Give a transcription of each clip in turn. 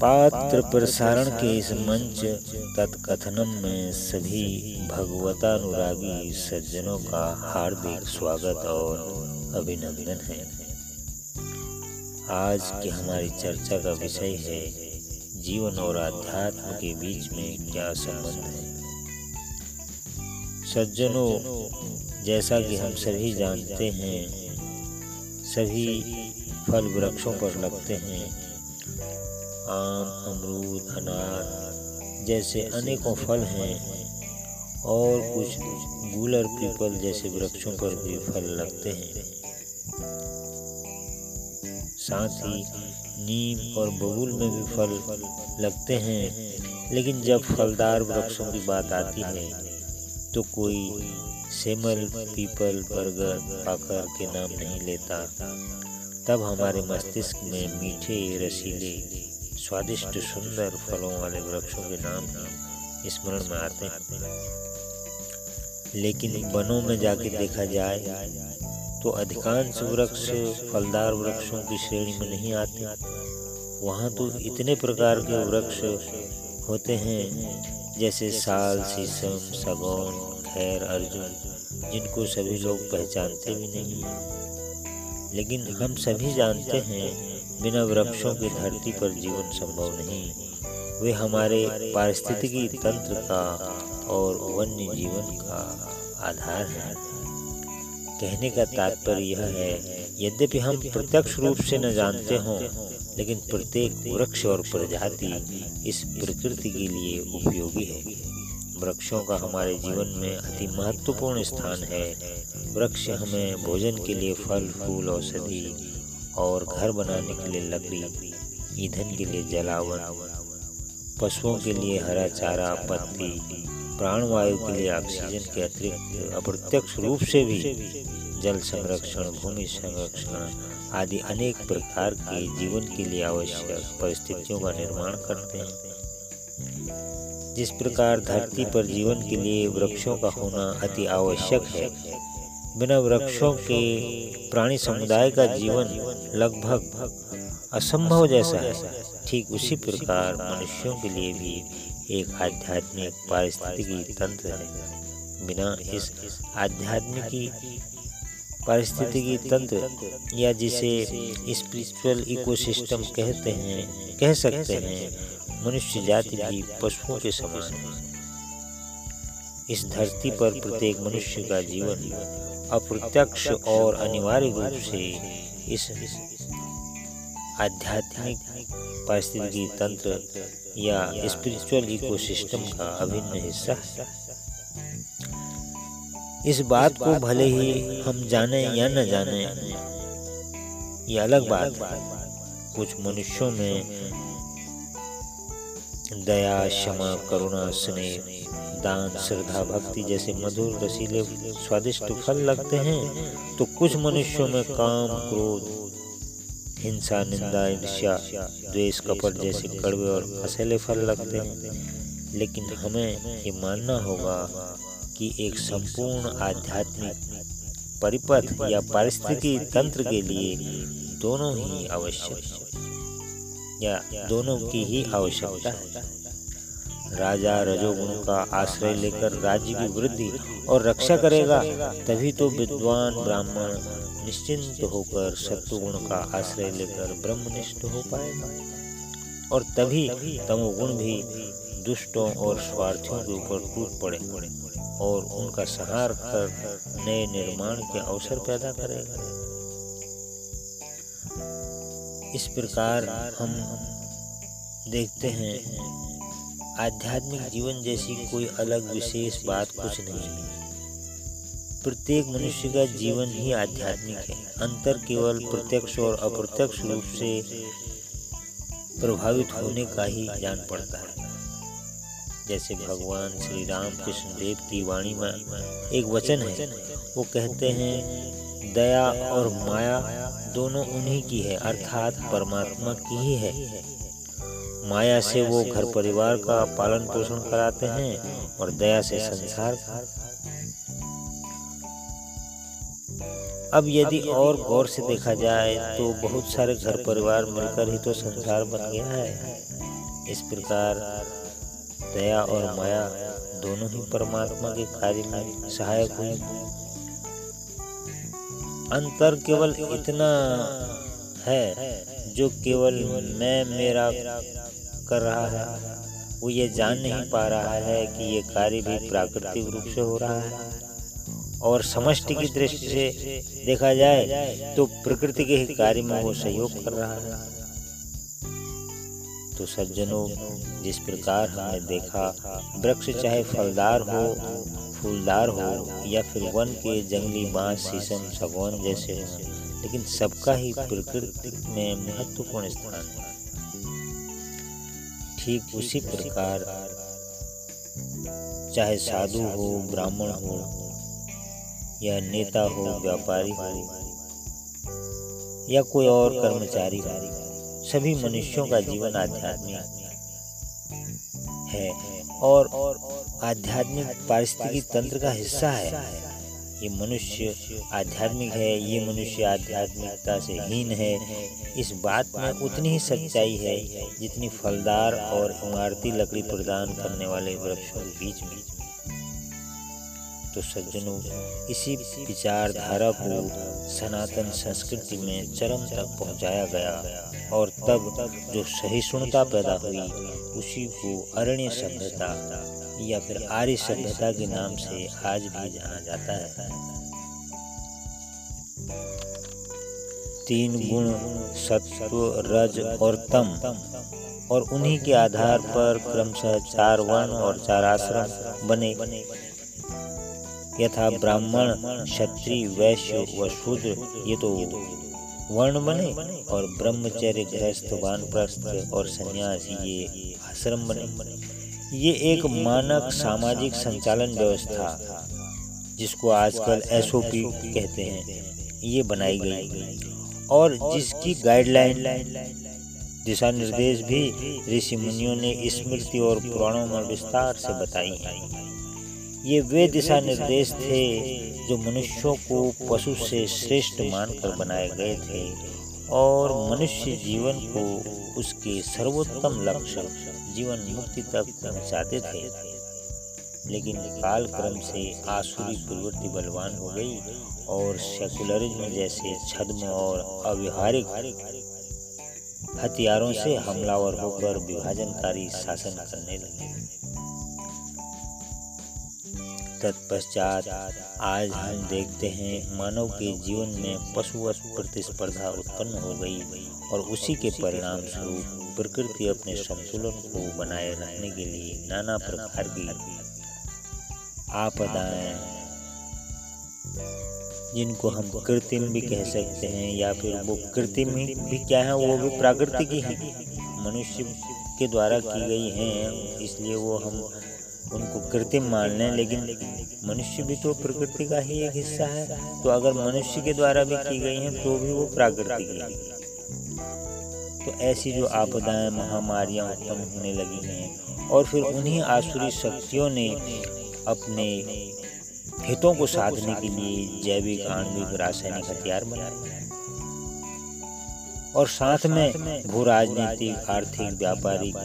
पात्र प्रसारण के इस मंच तत्कथनम में सभी भगवतानुरागी सज्जनों का हार्दिक स्वागत और अभिनंदन है। आज की हमारी चर्चा का विषय है, जीवन और आध्यात्म के बीच में क्या संबंध है? सज्जनों, जैसा कि हम सभी जानते हैं, सभी फल वृक्षों पर लगते हैं आम, अमरूद, अनार जैसे अनेकों फल हैं और कुछ गुलर पीपल जैसे वृक्षों पर भी फल लगते हैं। साथ ही नीम और बबूल में भी फल लगते हैं, लेकिन जब फलदार वृक्षों की बात आती है तो कोई सेमल पीपल बरगद पाकर के नाम नहीं लेता। तब हमारे मस्तिष्क में मीठे रसीले स्वादिष्ट सुंदर फलों वाले वृक्षों के नाम ही स्मरण में आते हैं। लेकिन वनों में जाके देखा जाए तो अधिकांश वृक्ष फलदार वृक्षों की श्रेणी में नहीं आते। वहाँ तो इतने प्रकार के वृक्ष होते हैं जैसे साल शीशम सगौन खैर अर्जुन जिनको सभी लोग पहचानते भी नहीं लेकिन हम सभी जानते हैं बिना वृक्षों की धरती पर जीवन संभव नहीं। वे हमारे पारिस्थितिकी तंत्र का और वन्य जीवन का आधार है। कहने का तात्पर्य यह है, यद्यपि हम प्रत्यक्ष रूप से न जानते हों, लेकिन प्रत्येक वृक्ष और प्रजाति इस प्रकृति के लिए उपयोगी है। वृक्षों का हमारे जीवन में अति महत्वपूर्ण स्थान है। वृक्ष हमें भोजन के लिए फल, फूल, औषधि और घर बनाने के लिए लकड़ी, ईंधन के लिए जलावन पशुओं के लिए हरा चारा, पत्ती, प्राणवायु के लिए ऑक्सीजन के अतिरिक्त अप्रत्यक्ष रूप से भी जल संरक्षण, भूमि संरक्षण आदि अनेक प्रकार के जीवन के लिए आवश्यक परिस्थितियों का निर्माण करते हैं। जिस प्रकार धरती पर जीवन के लिए वृक्षों का होना अति आवश्यक है बिना वृक्षों के प्राणी समुदाय का जीवन लगभग असंभव जैसा है। ठीक उसी प्रकार मनुष्यों के लिए भी एक आध्यात्मिक पारिस्थितिकी तंत्र है। बिना इस आध्यात्मिकी पारिस्थितिकी तंत्र या जिसे स्पिरिचुअल इकोसिस्टम कहते हैं, कह सकते हैं, मनुष्य जाति भी पशुओं के समान है। इस धरती पर प्रत्येक मनुष्य का जीवन अप्रत्यक्ष और अनिवार्य रूप से इस आध्यात्मिक पारिस्थितिकी तंत्र या स्पिरिचुअल इकोसिस्टम का अभिन्न हिस्सा है। इस बात को भले ही हम जाने या न जाने, ये अलग बात है। कुछ मनुष्यों में दया, क्षमा, करुणा, स्नेह दान, श्रद्धा, भक्ति जैसे मधुर रसीले स्वादिष्ट फल लगते हैं तो कुछ मनुष्यों में काम, क्रोध, हिंसा, निंदा, ईर्ष्या, द्वेष, कपट जैसे कड़वे और फसेले फल लगते हैं। लेकिन हमें ये मानना होगा कि एक संपूर्ण आध्यात्मिक परिपथ या पारिस्थितिकी तंत्र के लिए दोनों ही आवश्यक या दोनों की ही आवश्यकता है। राजा रजोगुण का आश्रय लेकर राज्य की वृद्धि और रक्षा करेगा, तभी तो विद्वान ब्राह्मण निश्चिंत होकर सत्वगुण का आश्रय लेकर ब्रह्मनिष्ठ हो पाएगा। और तभी तमोगुण भी दुष्टों और स्वार्थियों के ऊपर टूट पड़े और उनका सहार कर नए निर्माण के अवसर पैदा करेगा। इस प्रकार हम देखते हैं आध्यात्मिक जीवन जैसी कोई अलग विशेष बात कुछ नहीं। है प्रत्येक मनुष्य का जीवन ही आध्यात्मिक है। अंतर केवल प्रत्यक्ष और अप्रत्यक्ष रूप से प्रभावित होने का ही जान पड़ता है। जैसे भगवान श्री राम कृष्ण देव की वाणी में एक वचन है, वो कहते हैं, दया और माया दोनों उन्हीं की है, अर्थात परमात्मा की ही है। माया से वो घर परिवार का पालन पोषण कराते हैं और दया से संसार अब यदि और गौर से देखा जाए तो बहुत सारे घर परिवार मिलकर ही तो संसार बन गया है। इस प्रकार दया और माया दोनों ही परमात्मा के कार्य में सहायक हुई। अंतर केवल इतना है, जो केवल मैं, मेरा कर रहा है। वो ये जान नहीं पा रहा है कि ये कार्य भी प्राकृतिक रूप से हो रहा है। और समष्टि की दृष्टि से देखा जाए तो प्रकृति के ही कार्य में वो सहयोग कर रहा है। तो सज्जनों, जिस प्रकार हमने देखा, वृक्ष चाहे फलदार हो, फूलदार हो, या फिर वन के जंगली बाँस, शीशम, सगौन जैसे हो लेकिन सबका ही प्रकृति में महत्वपूर्ण स्थान है। ठीक उसी प्रकार, चाहे साधु हो, ब्राह्मण हो, या नेता हो, व्यापारी हो, या कोई और कर्मचारी हो, सभी मनुष्यों का जीवन आध्यात्मिक है और आध्यात्मिक पारिस्थितिकी तंत्र का हिस्सा है। ये मनुष्य आध्यात्मिक है, ये मनुष्य आध्यात्मिकता से हीन है। इस बात में उतनी ही सच्चाई है जितनी फलदार और इमारती लकड़ी प्रदान करने वाले वृक्षों के बीच में। तो सज्जनों, इसी विचारधारा को सनातन संस्कृति में चरम तक पहुँचाया गया और तब जो सहिष्णुता पैदा हुई, उसी को अरण्य सभ्यता या फिर आर्य सभ्यता के नाम से आज भी जाना जाता है। तीन गुण सत्व रज और तम, और उन्हीं के आधार पर क्रमशः चार वर्ण और चार आश्रम बने। यथा ब्राह्मण, क्षत्रिय, वैश्य व शूद्र, ये तो वर्ण बने और ब्रह्मचर्य गृहस्थ, वानप्रस्थ और सन्यास ये आश्रम बने। ये एक मानक सामाजिक संचालन व्यवस्था जिसको आजकल एसओपी कहते हैं। ये बनाई गई। और जिसकी गाइडलाइन दिशा निर्देश भी ऋषि मुनियों ने स्मृति और पुराणों में विस्तार से बताई हैं। ये वे दिशा निर्देश थे जो मनुष्यों को पशु से श्रेष्ठ मानकर बनाए गए थे और मनुष्य जीवन को उसके सर्वोत्तम लक्ष्य जीवन मुक्ति तक पहुंचाते थे। लेकिन काल क्रम से आसुरी प्रवृत्ति बलवान हो गई और सेकुलरिज्म जैसे छद्म और अव्यवहारिक हथियारों से हमलावर होकर विभाजनकारी शासन करने लगे। तत्पश्चात आज हम देखते हैं मानव के जीवन में पशुवत प्रतिस्पर्धा उत्पन्न हो गई और उसी के परिणाम स्वरूप प्रकृति अपने संतुलन को बनाए रखने के लिए नाना प्रकार की आपदाएँ, जिनको हम कृत्रिम भी कह सकते हैं या फिर वो कृत्रिम ही भी क्या है, वो भी प्राकृतिक ही मनुष्य के द्वारा की गई हैं, इसलिए वो हम उनको कृत्रिम मान लें, लेकिन मनुष्य भी तो प्रकृति का ही एक हिस्सा है। तो अगर मनुष्य के द्वारा भी की गई हैं तो भी वो प्राकृतिक है। तो ऐसी जो आपदाएँ, महामारियाँ उत्पन्न होने लगी हैं और फिर उन्हीं आसुरी शक्तियों ने अपने हितों को साधने के लिए जैविक, आणविक, रासायनिक हथियार बनाए। और साथ में भू राजनीतिक, आर्थिक, व्यापारिक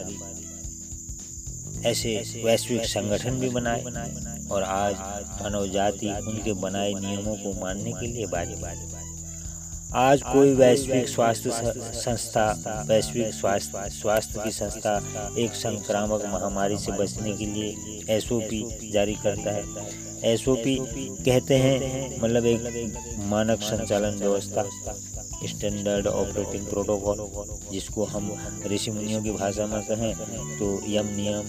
ऐसे वैश्विक संगठन भी बनाए और आज मानव जाति उनके बनाए नियमों को मानने के लिए बाजी। आज कोई वैश्विक स्वास्थ्य संस्था वैश्विक स्वास्थ्य स्वास्थ्य की संस्था एक संक्रामक महामारी से बचने के लिए एसओपी जारी करता है। एसओपी कहते हैं मतलब एक मानक संचालन व्यवस्था स्टैंडर्ड ऑपरेटिंग प्रोटोकॉल जिसको हम ऋषि मुनियों की भाषा में कहें तो यम नियम।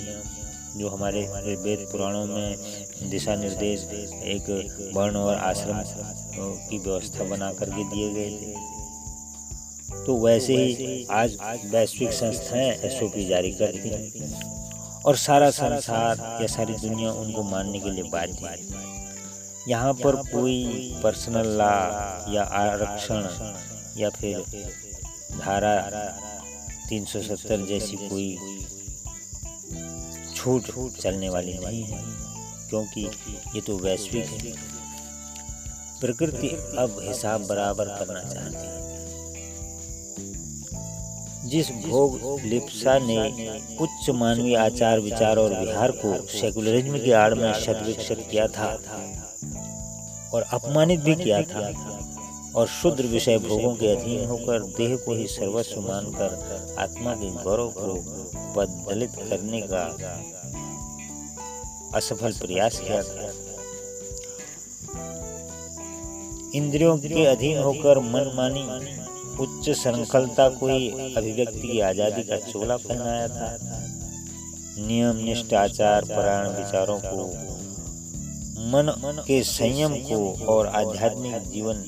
जो हमारे वेद पुराणों में दिशा निर्देश एक वर्ण और आश्रम की व्यवस्था बना करके दिए गए थे। तो वैसे ही आज वैश्विक संस्थाएँ एसओपी जारी करती हैं और सारा संसार या सारी दुनिया उनको मानने के लिए बाध्य है। यहाँ पर कोई पर्सनल लॉ या आरक्षण या फिर धारा 370 जैसी कोई छूट चलने वाली नहीं है, क्योंकि ये तो वैश्विक है। प्रकृति अब हिसाब बराबर करना चाहती है। जिस भोग लिप्सा ने उच्च मानवीय आचार, विचार और विहार को सेकुलरिज्म की आड़ में शत विकसित किया था और अपमानित भी किया था और शुद्र विषय भोगों के अधीन होकर देह को ही सर्वस्व मानकर आत्मा के गौरव को बदलित करने का असफल प्रयास किया था। इंद्रियों के अधीन होकर मनमानी, उच्च संकलता को ही अभिव्यक्ति की आज़ादी का चोला पहनाया था। नियम, निष्ठ आचार, परायण विचारों को, मन के संयम को और आध्यात्मिक जीवन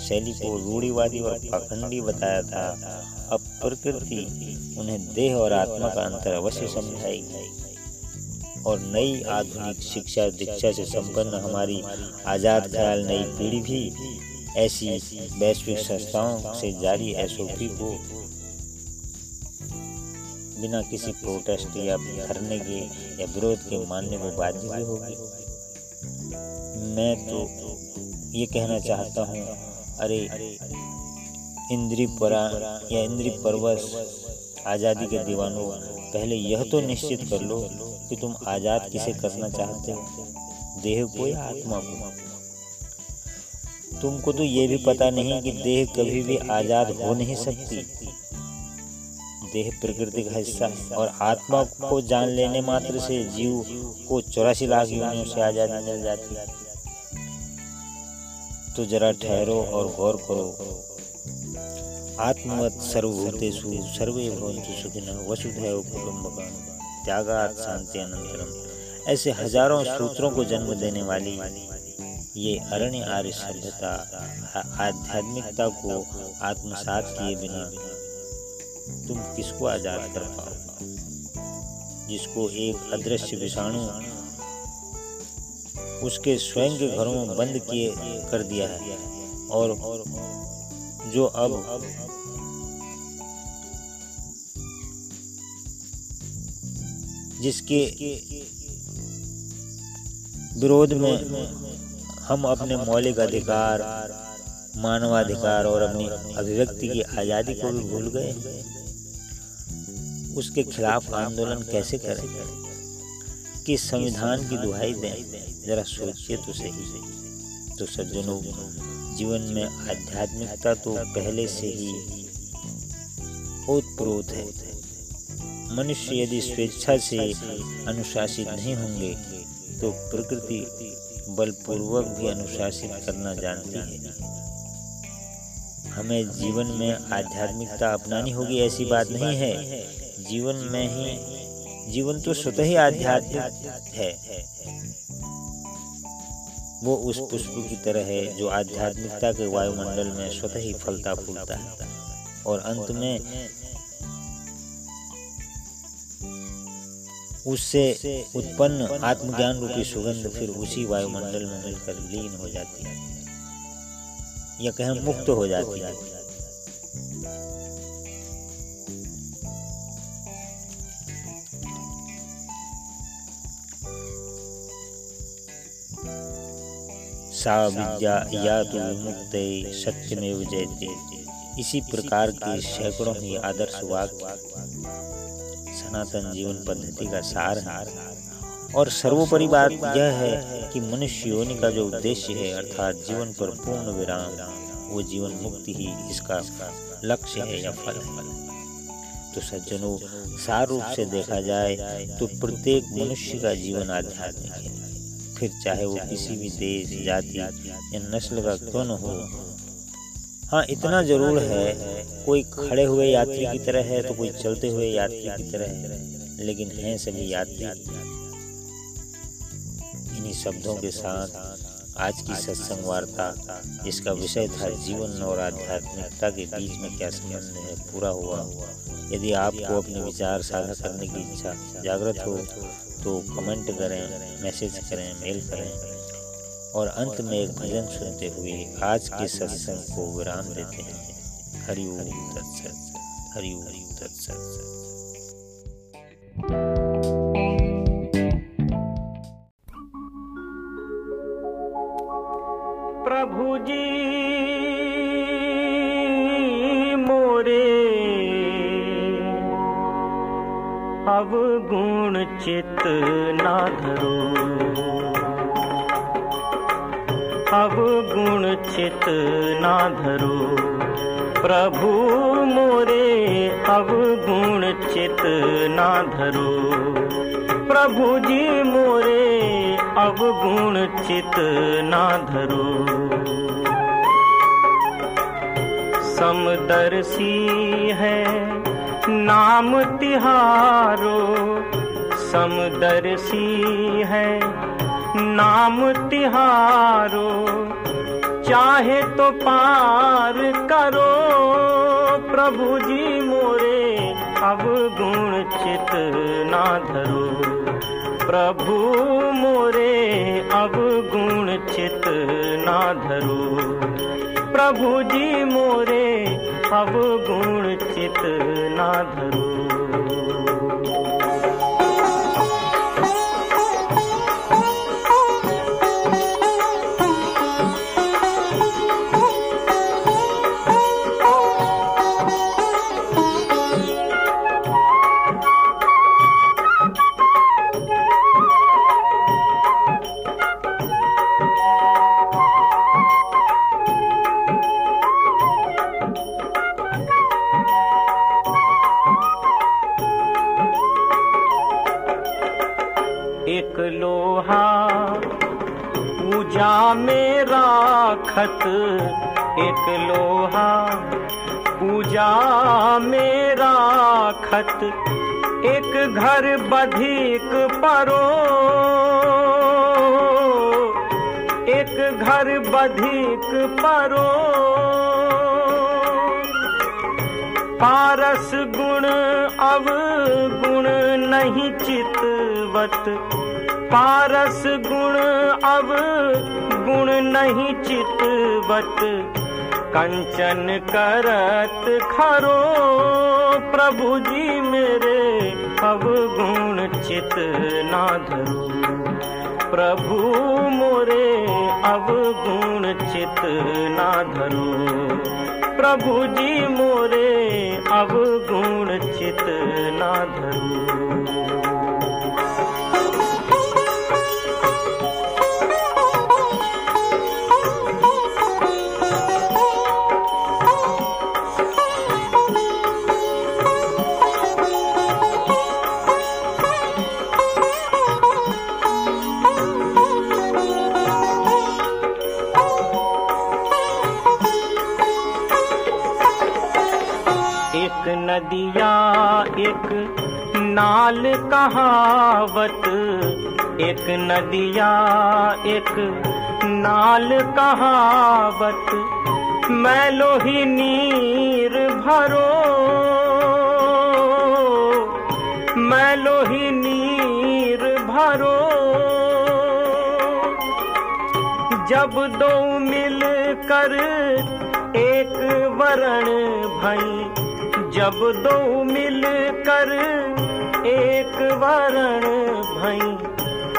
शैली को रूढ़ीवादी और पाखंडी बताया था। अब प्रकृति उन्हें देह और आत्मा का अंतर अवश्य समझाएगी। और नई आधुनिक शिक्षा दीक्षा से संपन्न हमारी आज़ाद ख्याल नई पीढ़ी भी ऐसी वैश्विक संस्थाओं से जारी एसओपी को बिना किसी प्रोटेस्ट या धरने के या विरोध के मानने को बाध्य भी होगी। मैं तो ये कहना चाहता हूँ, अरे इंद्री परा या इंद्री परवश आज़ादी के दीवानों पहले यह तो निश्चित कर लो कि तुम आज़ाद किसे करना चाहते हो। देह को या आत्मा को। तुमको तो ये भी पता नहीं कि देह कभी भी आज़ाद हो नहीं सकती। देह प्रकृति का हिस्सा है और आत्मा को जान लेने मात्र से जीव को चौरासी लाख योनियों से आज़ादी मिल जाती। है तो जरा ठहरो और गौर करो। आत्मवत सर्वभूतेषु सर्वे भवन्तु सुखिनः वसुधैव कुटुम्बकम्। त्यागात शांति अनंतरम ऐसे हज़ारों सूत्रों को जन्म देने वाली ये अरण्य आर्य सभ्यता आध्यात्मिकता को आत्मसात किए बिना तुम किसको आज़ाद कर पाओ जिसको एक अदृश्य विषाणु उसके स्वयं के घरों में बंद किए कर दिया है और जो अब जिसके विरोध में हम अपने मौलिक अधिकार, मानवाधिकार और अपनी अभिव्यक्ति की आज़ादी को भी भूल गए। उसके खिलाफ आंदोलन कैसे करें? कि संविधान की दुहाई दें? जरा सोचिए तो सही। तो सज्जनों, जीवन में आध्यात्मिकता तो पहले से ही ओतप्रोत है। मनुष्य यदि स्वेच्छा से अनुशासित नहीं होंगे तो प्रकृति बलपूर्वक भी अनुशासित करना जानती है। हमें जीवन में आध्यात्मिकता अपनानी होगी ऐसी बात नहीं है। जीवन में ही, जीवन तो स्वतः ही आध्यात्मिक है। वो उस पुष्प की तरह है जो आध्यात्मिकता के वायुमंडल में स्वतः ही फलता फूलता है। और अंत में उससे उत्पन्न आत्मज्ञान रूपी सुगंध फिर उसी वायुमंडल में मिलकर लीन हो जाती है या कहें मुक्त हो जाती है। सा विद्या या तो विमुक्त सत्यमेव जयते। इसी प्रकार के सैकड़ों ही आदर्श वाक्य सनातन जीवन पद्धति का सार है। और सर्वोपरि बात यह है कि मनुष्य योनि का जो उद्देश्य है, अर्थात जीवन पर पूर्ण विराम, वो जीवन मुक्ति ही इसका लक्ष्य है या फल तो सज्जनों, सार रूप से देखा जाए तो प्रत्येक मनुष्य का जीवन आध्यात्मिक है। फिर चाहे वो किसी भी देश, जाति या नस्ल का क्यों न हो। हाँ इतना ज़रूर है, कोई खड़े हुए यात्री की तरह है तो कोई चलते हुए यात्री की तरह है, लेकिन हैं सभी यात्री। इन्हीं शब्दों के साथ आज की सत्संग वार्ता जिसका विषय था जीवन और आध्यात्मिकता के बीच में क्या संबंध है, पूरा हुआ। यदि आपको अपने विचार साझा करने की इच्छा जागृत हो तो कमेंट करें मैसेज करें मेल करें। और अंत में एक भजन सुनते हुए आज के सत्संग को विराम देते हैं। हरिओम तत्सत हरिओम तत्सत। गुण चित ना धरो अब गुण चित ना धरो प्रभु मोरे अब गुण चित ना धरो प्रभु जी मोरे अब गुण चित ना धरो समदर्शी है नाम तिहारो, समदर्शी है। नाम तिहारो, चाहे तो पार करो प्रभु जी मोरे, अब गुण चित ना धरो। प्रभु मोरे, अब गुण चित ना धरो। प्रभु जी मोरे अब गुण चित ना धरो पूजा में राखत एक लोहा। पूजा में राखत एक घर बधिक परो। एक घर बधिक परो। पारस गुण अब गुण नहीं चितवत। पारस गुण अब गुण नहीं चितवत। कंचन करत खरो प्रभु जी मेरे, अब गुण चित ना धरो। प्रभु मोरे, अब गुण चित ना धरो। प्रभु जी मोरे, अब गुण चित ना धरो। नदिया एक नाल कहावत, एक नदिया एक नाल कहावत, मैं लोही नीर भरो, मैं लोही नीर भरो। जब दो मिल कर एक वरण भई जब दो मिल कर एक वरण भई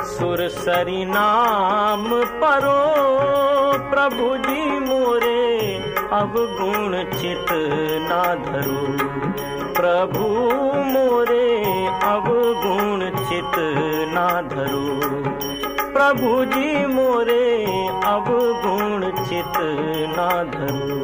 सुर सरी नाम परो प्रभु जी मोरे, अब गुण चित ना धरो। प्रभु मोरे, अब गुण चित ना धरो। प्रभु जी मोरे, अब गुण चित ना धरो।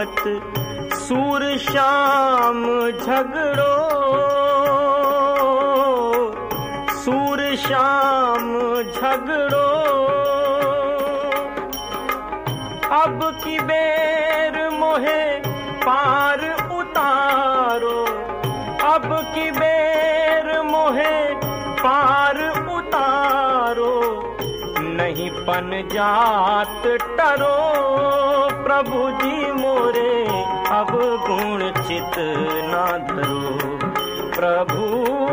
कहावत सूर शाम झगड़ो। सूर शाम झगड़ो। अब की बेर मोहे पार उतारो। अब की बेर मोहे पार उतारो। नहीं पन जात टरो। प्रभु जी मोरे, अब गुण चित ना धरो। प्रभु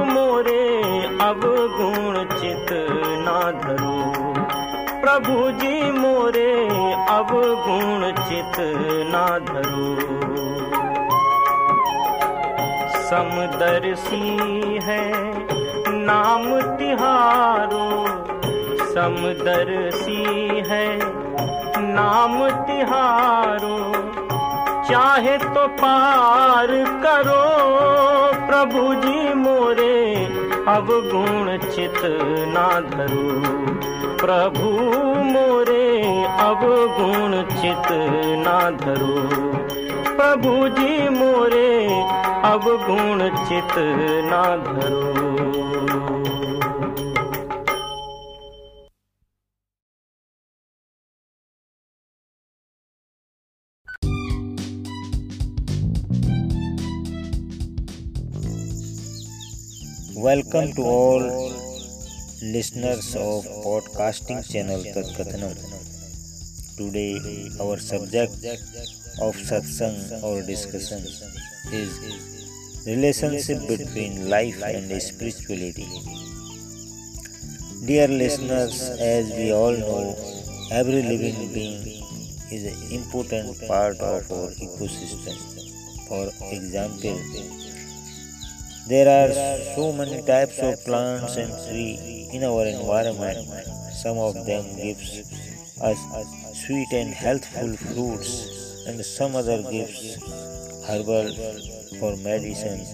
मोरे, अब गुण चित ना धरो। प्रभु जी मोरे, अब गुण चित ना धरो। समदर्शी है नाम तिहारो समदर्शी है नाम तिहारो, चाहे तो पार करो प्रभु जी मोरे, अब गुण चित ना धरो। प्रभु मोरे, अब गुण चित ना धरो। प्रभु जी मोरे, अब गुण चित ना धरो। Welcome to all listeners of podcasting channel Tatkathanam. Today our subject of satsang or discussion is relationship between life and spirituality. Dear listeners, as we all know, every living being is an important part of our ecosystem. For example, there are so many types of plants and trees in our environment. Some of them gives us sweet and healthful fruits and some other gives herbal for medicine,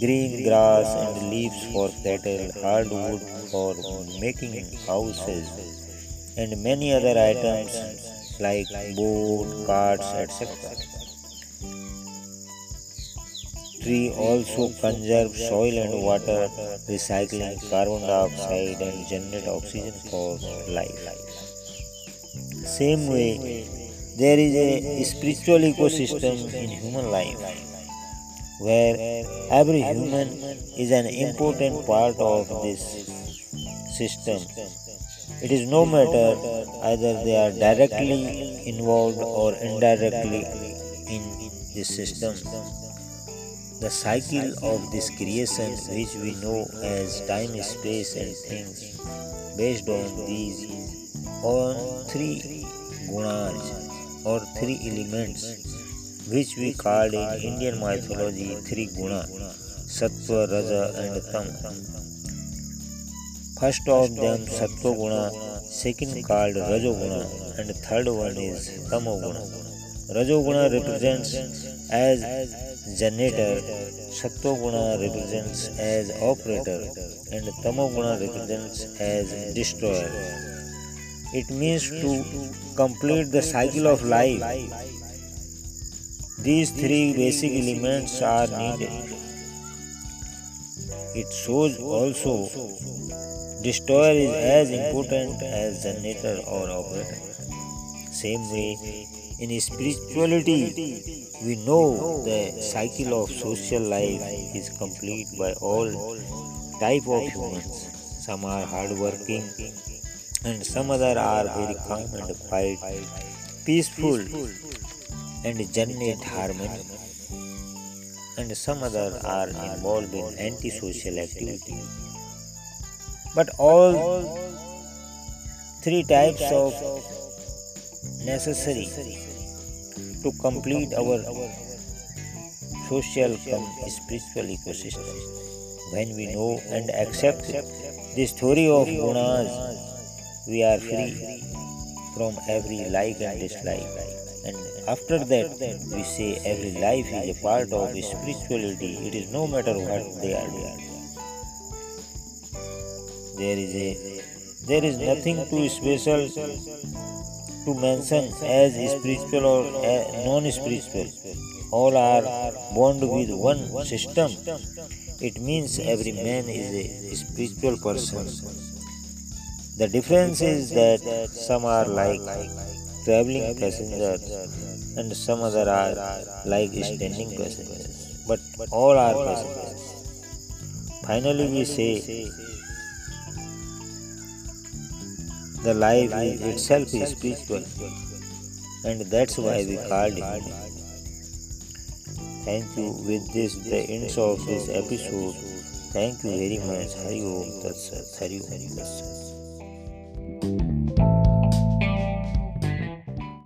green grass and leaves for cattle, hardwood for making houses and many other items like boat, carts, etc. Tree also conserve soil and water, recycling carbon dioxide and generate oxygen for life. Same way, there is a spiritual ecosystem in human life where every human is an important part of this system. It is no matter either they are directly involved or indirectly in this system the cycle of this creation which we know as time space and things based on these on three gunas or three elements which we called in indian mythology three guna sattva raja and tam first of them sattva guna second called rajo guna and third one is tamo guna rajo guna represents as generator, Sattva represents as operator, and Tamoguna represents as destroyer. It means to complete the cycle of life. These three basic elements are needed. It shows also destroyer is as important as generator or operator. Same way, in spirituality, we know the cycle of social life is complete by all type of humans. Some are hardworking and some other are very calm and quiet, peaceful and generate harmony. And some other are involved in antisocial activity. But all three types of necessary to complete our social and spiritual ecosystem. When we know and accept this story of gunas, we are free from every like and dislike. And after that, we say every life is a part of spirituality. It is no matter what they are. There is a there is nothing too special to mention as spiritual or non-spiritual. All are bound with one system. It means every man is a spiritual person. The difference is that some are like traveling passengers and some other are like standing passengers. But all are passengers. Finally, we say The life itself is spiritual, and that's why we called it. Thank you. With this, the end of this episode. Thank you very much. Hari Om Tat Sat. Hari Om Tat Sat.